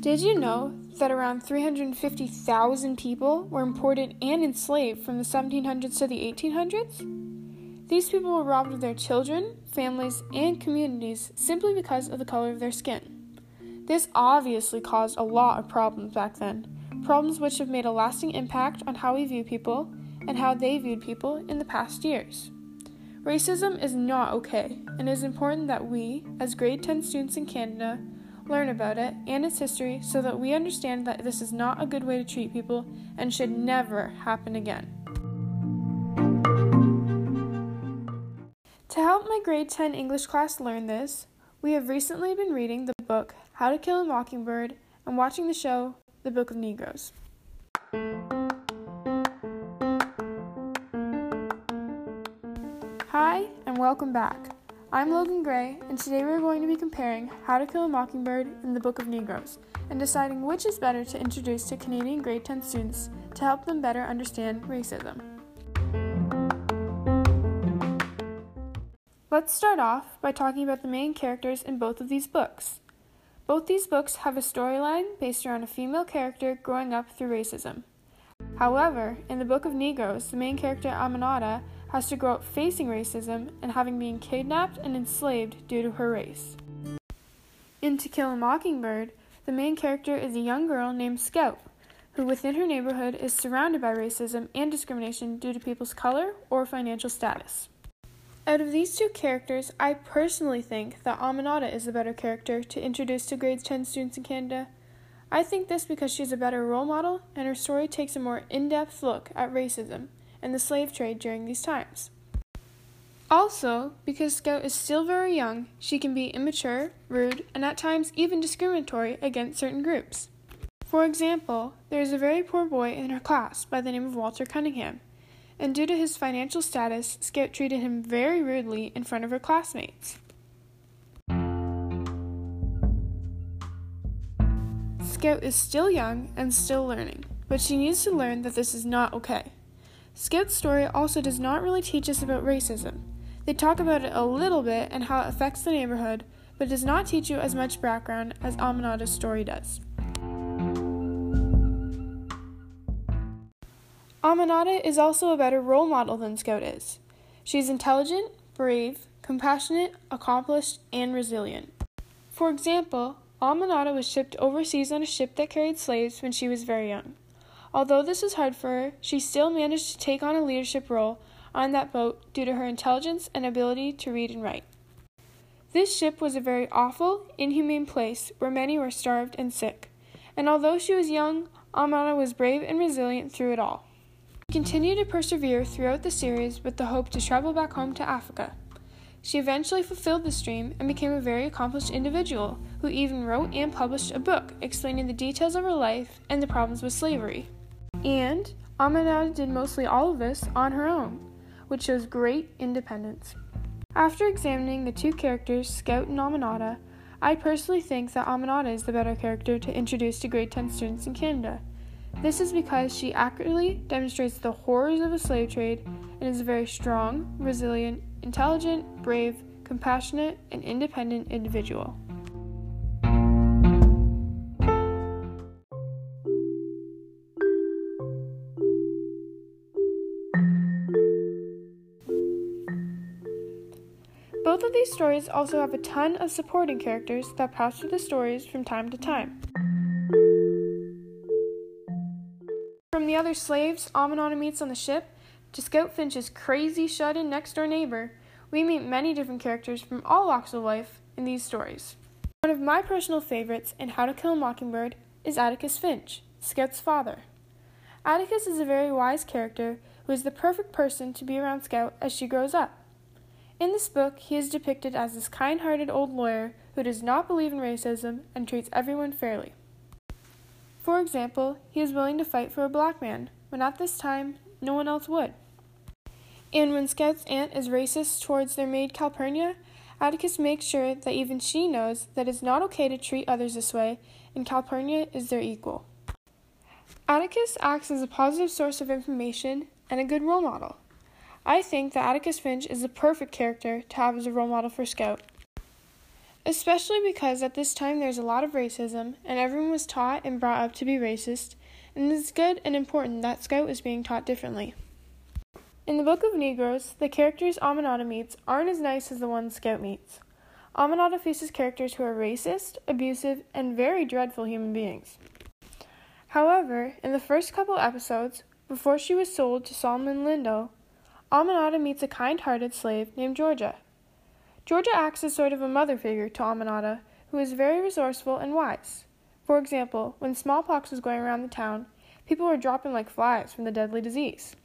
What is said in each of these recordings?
Did you know that around 350,000 people were imported and enslaved from the 1700s to the 1800s? These people were robbed of their children, families, and communities simply because of the color of their skin. This obviously caused a lot of problems back then, problems which have made a lasting impact on how we view people and how they viewed people in the past years. Racism is not okay, and it is important that we, as grade 10 students in Canada, learn about it and its history so that we understand that this is not a good way to treat people and should never happen again. To help my grade 10 English class learn this, we have recently been reading the book How to Kill a Mockingbird and watching the show The Book of Negroes. Hi, and welcome back. I'm Logan Gray, and today we're going to be comparing How to Kill a Mockingbird and the Book of Negroes, and deciding which is better to introduce to Canadian grade 10 students to help them better understand racism. Let's start off by talking about the main characters in both of these books. Both these books have a storyline based around a female character growing up through racism. However, in the Book of Negroes, the main character Aminata has to grow up facing racism and having been kidnapped and enslaved due to her race. In To Kill a Mockingbird, the main character is a young girl named Scout, who within her neighborhood is surrounded by racism and discrimination due to people's color or financial status. Out of these two characters, I personally think that Aminata is the better character to introduce to grades 10 students in Canada. I think this because she's a better role model and her story takes a more in depth look at racism and the slave trade during these times. Also, because Scout is still very young, she can be immature, rude, and at times even discriminatory against certain groups. For example, there is a very poor boy in her class by the name of Walter Cunningham, and due to his financial status, Scout treated him very rudely in front of her classmates. Scout is still young and still learning, but she needs to learn that this is not okay. Scout's story also does not really teach us about racism. They talk about it a little bit and how it affects the neighborhood, but does not teach you as much background as Aminata's story does. Aminata is also a better role model than Scout is. She's intelligent, brave, compassionate, accomplished, and resilient. For example, Aminata was shipped overseas on a ship that carried slaves when she was very young. Although this was hard for her, she still managed to take on a leadership role on that boat due to her intelligence and ability to read and write. This ship was a very awful, inhumane place where many were starved and sick, and although she was young, Aminata was brave and resilient through it all. She continued to persevere throughout the series with the hope to travel back home to Africa. She eventually fulfilled this dream and became a very accomplished individual who even wrote and published a book explaining the details of her life and the problems with slavery. And Aminata did mostly all of this on her own, which shows great independence. After examining the two characters, Scout and Aminata, I personally think that Aminata is the better character to introduce to grade 10 students in Canada. This is because she accurately demonstrates the horrors of the slave trade and is a very strong, resilient, intelligent, brave, compassionate, and independent individual. These stories also have a ton of supporting characters that pass through the stories from time to time. From the other slaves Aminata meets on the ship to Scout Finch's crazy shut in next door neighbor, we meet many different characters from all walks of life in these stories. One of my personal favorites in How to Kill a Mockingbird is Atticus Finch, Scout's father. Atticus is a very wise character who is the perfect person to be around Scout as she grows up. In this book, he is depicted as this kind hearted old lawyer who does not believe in racism and treats everyone fairly. For example, he is willing to fight for a black man, when at this time, no one else would. And when Scout's aunt is racist towards their maid Calpurnia, Atticus makes sure that even she knows that it's not okay to treat others this way, and Calpurnia is their equal. Atticus acts as a positive source of information and a good role model. I think that Atticus Finch is the perfect character to have as a role model for Scout. especially because at this time there's a lot of racism and everyone was taught and brought up to be racist, and it's good and important that Scout is being taught differently. In the Book of Negroes, the characters Aminata meets aren't as nice as the ones Scout meets. Aminata faces characters who are racist, abusive, and very dreadful human beings. However, in the first couple episodes, before she was sold to Solomon Lindo, Aminata meets a kind hearted slave named Georgia. Georgia acts as sort of a mother figure to Aminata, who is very resourceful and wise. For example, when smallpox was going around the town, people were dropping like flies from the deadly disease.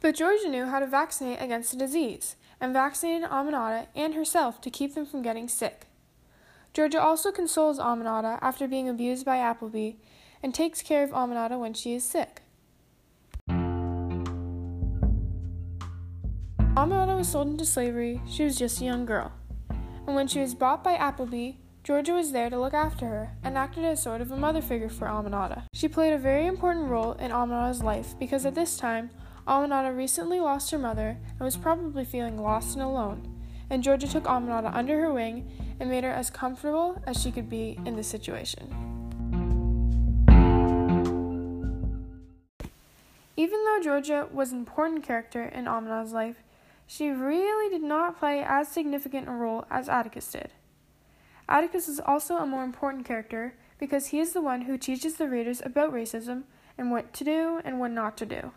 But Georgia knew how to vaccinate against the disease, and vaccinated Aminata and herself to keep them from getting sick. Georgia also consoles Aminata after being abused by Appleby and takes care of Aminata when she is sick. Aminata was sold into slavery, she was just a young girl. And when she was bought by Appleby, Georgia was there to look after her and acted as sort of a mother figure for Aminata. She played a very important role in Aminata's life because at this time, Aminata recently lost her mother and was probably feeling lost and alone, and Georgia took Aminata under her wing and made her as comfortable as she could be in this situation. Even though Georgia was an important character in Aminata's life, she really did not play as significant a role as Atticus did. Atticus is also a more important character because he is the one who teaches the readers about racism and what to do and what not to do.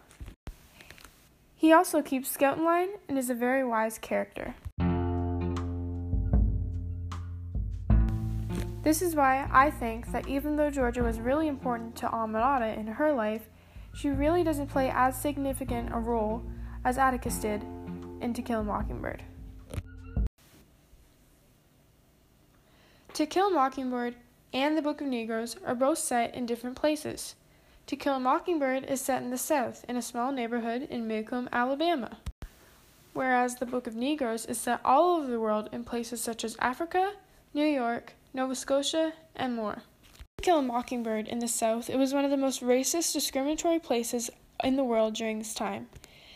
He also keeps Scout in line and is a very wise character. This is why I think that even though Georgia was really important to Aminata in her life, she really doesn't play as significant a role as Atticus did in To Kill a Mockingbird. To Kill a Mockingbird and The Book of Negroes are both set in different places. To Kill a Mockingbird is set in the South, in a small neighborhood in Maycomb, Alabama, whereas the Book of Negroes is set all over the world in places such as Africa, New York, Nova Scotia, and more. To Kill a Mockingbird in the South, it was one of the most racist, discriminatory places in the world during this time.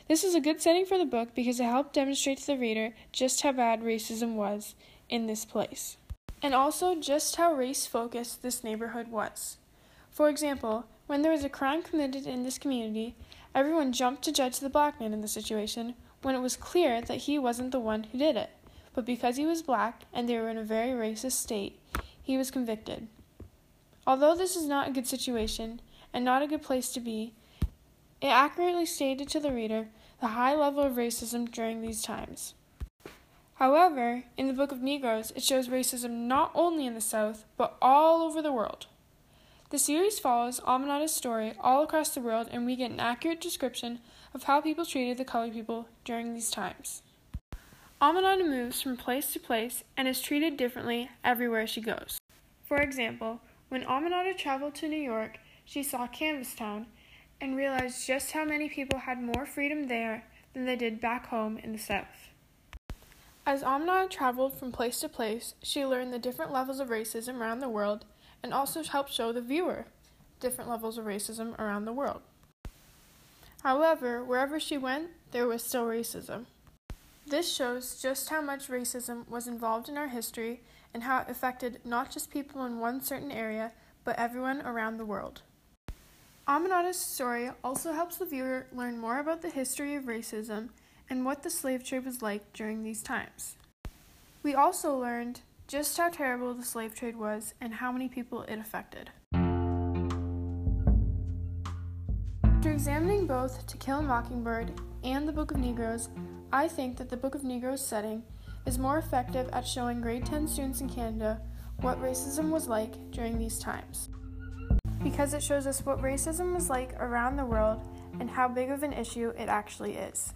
This was a good setting for the book because it helped demonstrate to the reader just how bad racism was in this place, and also just how race focused this neighborhood was. For example, when there was a crime committed in this community, everyone jumped to judge the black man in the situation when it was clear that he wasn't the one who did it. But because he was black and they were in a very racist state, he was convicted. Although this is not a good situation and not a good place to be, it accurately stated to the reader the high level of racism during these times. However, in the Book of Negroes, it shows racism not only in the South, but all over the world. The series follows Aminata's story all across the world, and we get an accurate description of how people treated the colored people during these times. Aminata moves from place to place and is treated differently everywhere she goes. For example, when Aminata traveled to New York, she saw Canvastown and realized just how many people had more freedom there than they did back home in the South. As Aminata traveled from place to place, she learned the different levels of racism around the world and also helped show the viewer different levels of racism around the world. However, wherever she went, there was still racism. This shows just how much racism was involved in our history and how it affected not just people in one certain area, but everyone around the world. Aminata's story also helps the viewer learn more about the history of racism and what the slave trade was like during these times. We also learned just how terrible the slave trade was and how many people it affected. After examining both To Kill a Mockingbird and the Book of Negroes, I think that the Book of Negroes setting is more effective at showing grade 10 students in Canada what racism was like during these times. Because it shows us what racism was like around the world and how big of an issue it actually is.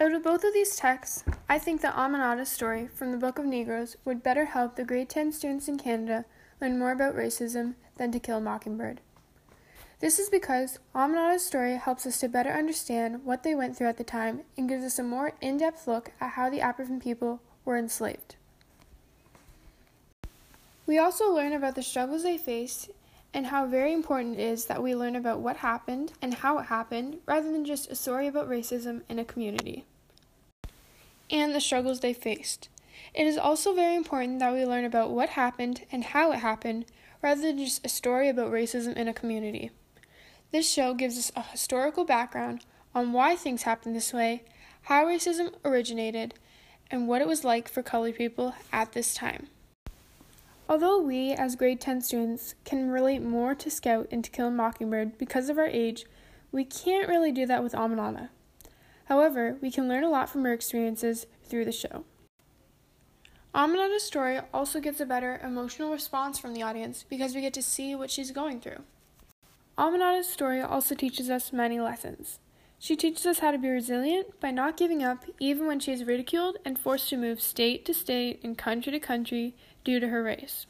Out of both of these texts, I think that Aminata's story from the Book of Negroes would better help the grade 10 students in Canada learn more about racism than To Kill a Mockingbird. This is because Aminata's story helps us to better understand what they went through at the time and gives us a more in depth look at how the African people were enslaved. We also learn about the struggles they faced and how very important it is that we learn about what happened and how it happened rather than just a story about racism in a community and the struggles they faced. It is also very important that we learn about what happened and how it happened rather than just a story about racism in a community. This show gives us a historical background on why things happened this way, how racism originated, and what it was like for colored people at this time. Although we, as grade 10 students, can relate more to Scout and To Kill a Mockingbird because of our age, we can't really do that with Aminata. However, we can learn a lot from her experiences through the show. Aminata's story also gets a better emotional response from the audience because we get to see what she's going through. Aminata's story also teaches us many lessons. She teaches us how to be resilient by not giving up even when she is ridiculed and forced to move state to state and country to country due to her race.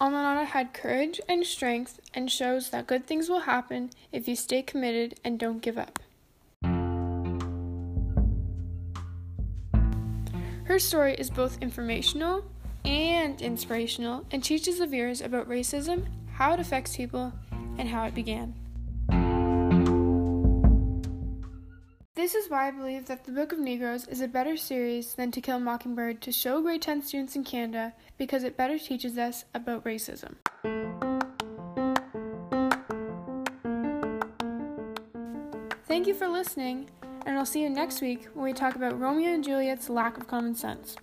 Aminata had courage and strength and shows that good things will happen if you stay committed and don't give up. Her story is both informational and inspirational and teaches the viewers about racism, how it affects people, and how it began. This is why I believe that The Book of Negroes is a better series than To Kill a Mockingbird to show grade 10 students in Canada because it better teaches us about racism. Thank you for listening, and I'll see you next week when we talk about Romeo and Juliet's lack of common sense.